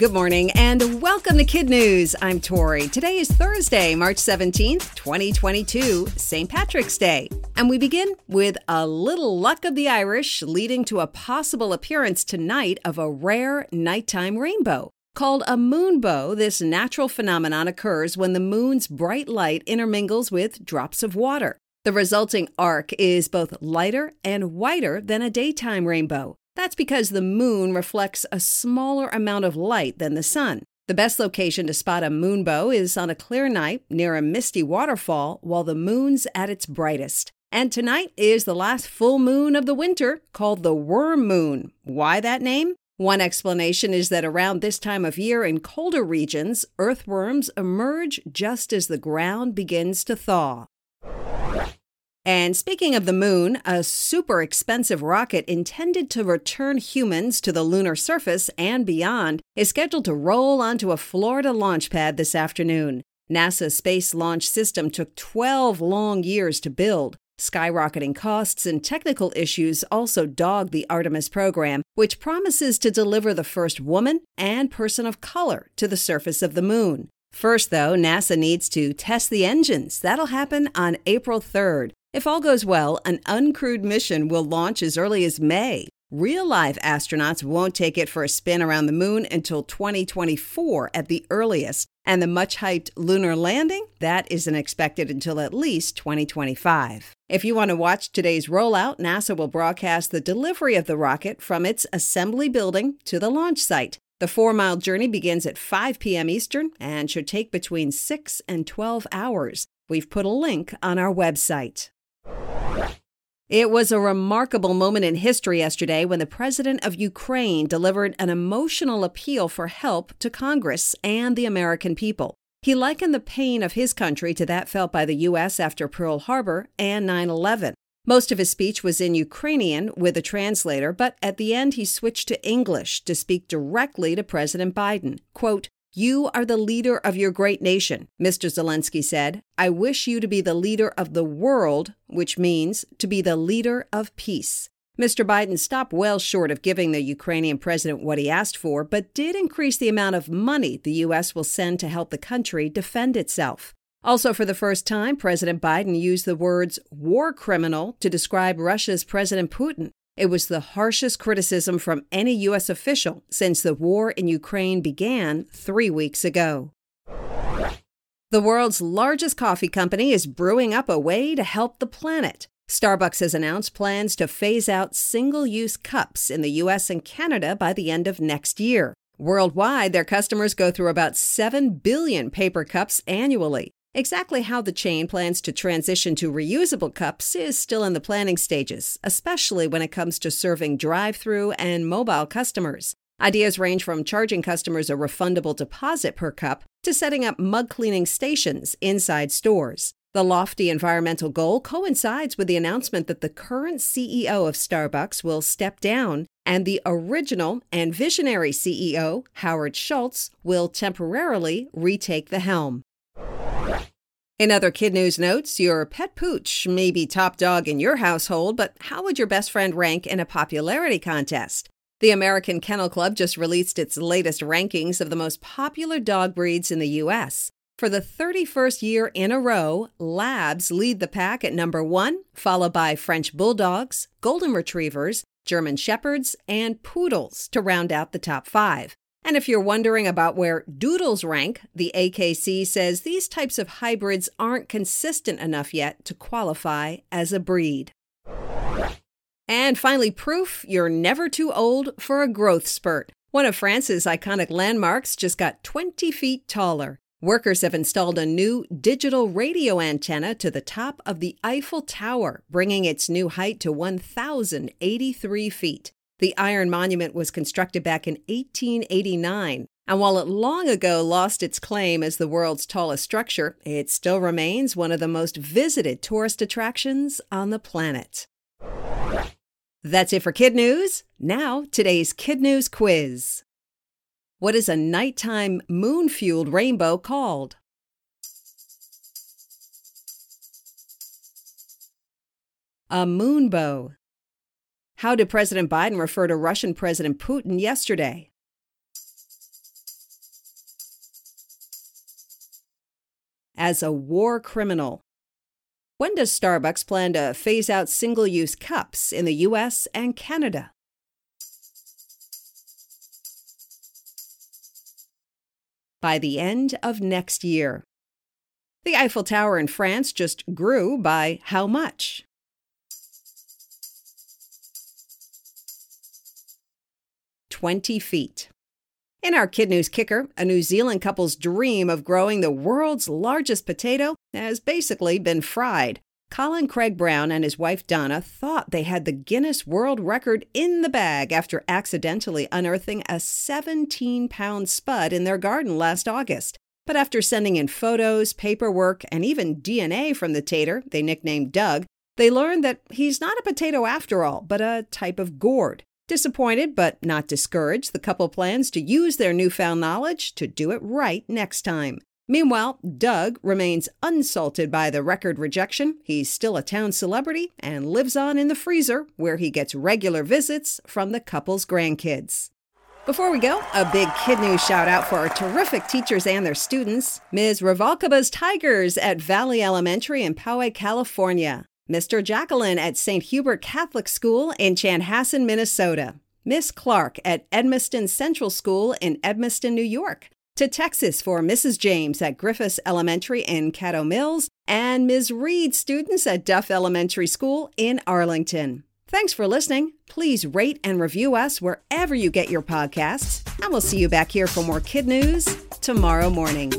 Good morning and welcome to Kid News. I'm Tori. Today is Thursday, March 17th, 2022, St. Patrick's Day. And we begin with a little luck of the Irish leading to a possible appearance tonight of a rare nighttime rainbow. Called a moonbow, this natural phenomenon occurs when the moon's bright light intermingles with drops of water. The resulting arc is both lighter and whiter than a daytime rainbow. That's because the moon reflects a smaller amount of light than the sun. The best location to spot a moonbow is on a clear night near a misty waterfall while the moon's at its brightest. And tonight is the last full moon of the winter, called the worm moon. Why that name? One explanation is that around this time of year in colder regions, earthworms emerge just as the ground begins to thaw. And speaking of the moon, a super expensive rocket intended to return humans to the lunar surface and beyond is scheduled to roll onto a Florida launch pad this afternoon. NASA's Space Launch System took 12 long years to build. Skyrocketing costs and technical issues also dog the Artemis program, which promises to deliver the first woman and person of color to the surface of the moon. First, though, NASA needs to test the engines. That'll happen on April 3rd. If all goes well, an uncrewed mission will launch as early as May. Real life astronauts won't take it for a spin around the moon until 2024 at the earliest, and the much hyped lunar landing, that isn't expected until at least 2025. If you want to watch today's rollout, NASA will broadcast the delivery of the rocket from its assembly building to the launch site. The four mile journey begins at 5 p.m. Eastern and should take between 6 and 12 hours. We've put a link on our website. It was a remarkable moment in history yesterday when the president of Ukraine delivered an emotional appeal for help to Congress and the American people. He likened the pain of his country to that felt by the U.S. after Pearl Harbor and 9 11. Most of his speech was in Ukrainian with a translator, but at the end he switched to English to speak directly to President Biden. Quote, you are the leader of your great nation, Mr. Zelensky said. I wish you to be the leader of the world, which means to be the leader of peace. Mr. Biden stopped well short of giving the Ukrainian president what he asked for, but did increase the amount of money the U.S. will send to help the country defend itself. Also, for the first time, President Biden used the words war criminal to describe Russia's President Putin. It was the harshest criticism from any U.S. official since the war in Ukraine began three weeks ago. The world's largest coffee company is brewing up a way to help the planet. Starbucks has announced plans to phase out single use cups in the US and Canada by the end of next year. Worldwide, their customers go through about 7 billion paper cups annually. Exactly how the chain plans to transition to reusable cups is still in the planning stages, especially when it comes to serving drive through and mobile customers. Ideas range from charging customers a refundable deposit per cup to setting up mug cleaning stations inside stores. The lofty environmental goal coincides with the announcement that the current CEO of Starbucks will step down and the original and visionary CEO, Howard Schultz, will temporarily retake the helm. In other kid news notes, your pet pooch may be top dog in your household, but how would your best friend rank in a popularity contest? The American Kennel Club just released its latest rankings of the most popular dog breeds in the U.S. For the 31st year in a row, Labs lead the pack at number one, followed by French Bulldogs, Golden Retrievers, German Shepherds, and Poodles to round out the top five. And if you're wondering about where doodles rank, the AKC says these types of hybrids aren't consistent enough yet to qualify as a breed. And finally, proof you're never too old for a growth spurt. One of France's iconic landmarks just got 20 feet taller. Workers have installed a new digital radio antenna to the top of the Eiffel Tower, bringing its new height to 1,083 feet. The Iron Monument was constructed back in 1889, and while it long ago lost its claim as the world's tallest structure, it still remains one of the most visited tourist attractions on the planet. That's it for Kid News. Now, today's Kid News quiz. What is a nighttime moon fueled rainbow called? A moonbow. How did President Biden refer to Russian President Putin yesterday? As a war criminal. When does Starbucks plan to phase out single use cups in the US and Canada? By the end of next year. The Eiffel Tower in France just grew by how much? 20 feet. In our Kid News Kicker, a New Zealand couple's dream of growing the world's largest potato has basically been fried. Colin Craig Brown and his wife Donna thought they had the Guinness World Record in the bag after accidentally unearthing a 17 pound spud in their garden last August. But after sending in photos, paperwork, and even DNA from the tater they nicknamed Doug, they learned that he's not a potato after all, but a type of gourd. Disappointed but not discouraged, the couple plans to use their newfound knowledge to do it right next time. Meanwhile, Doug remains unsalted by the record rejection. He's still a town celebrity and lives on in the freezer, where he gets regular visits from the couple's grandkids. Before we go, a big kid news shout out for our terrific teachers and their students. Ms. Ravalkaba's Tigers at Valley Elementary in Poway, California. Mr. Jacqueline at St. Hubert Catholic School in Chanhassen, Minnesota. Miss Clark at Edmeston Central School in Edmeston, New York. To Texas for Mrs. James at Griffiths Elementary in Caddo Mills and Ms. Reed students at Duff Elementary School in Arlington. Thanks for listening. Please rate and review us wherever you get your podcasts, and we'll see you back here for more kid news tomorrow morning.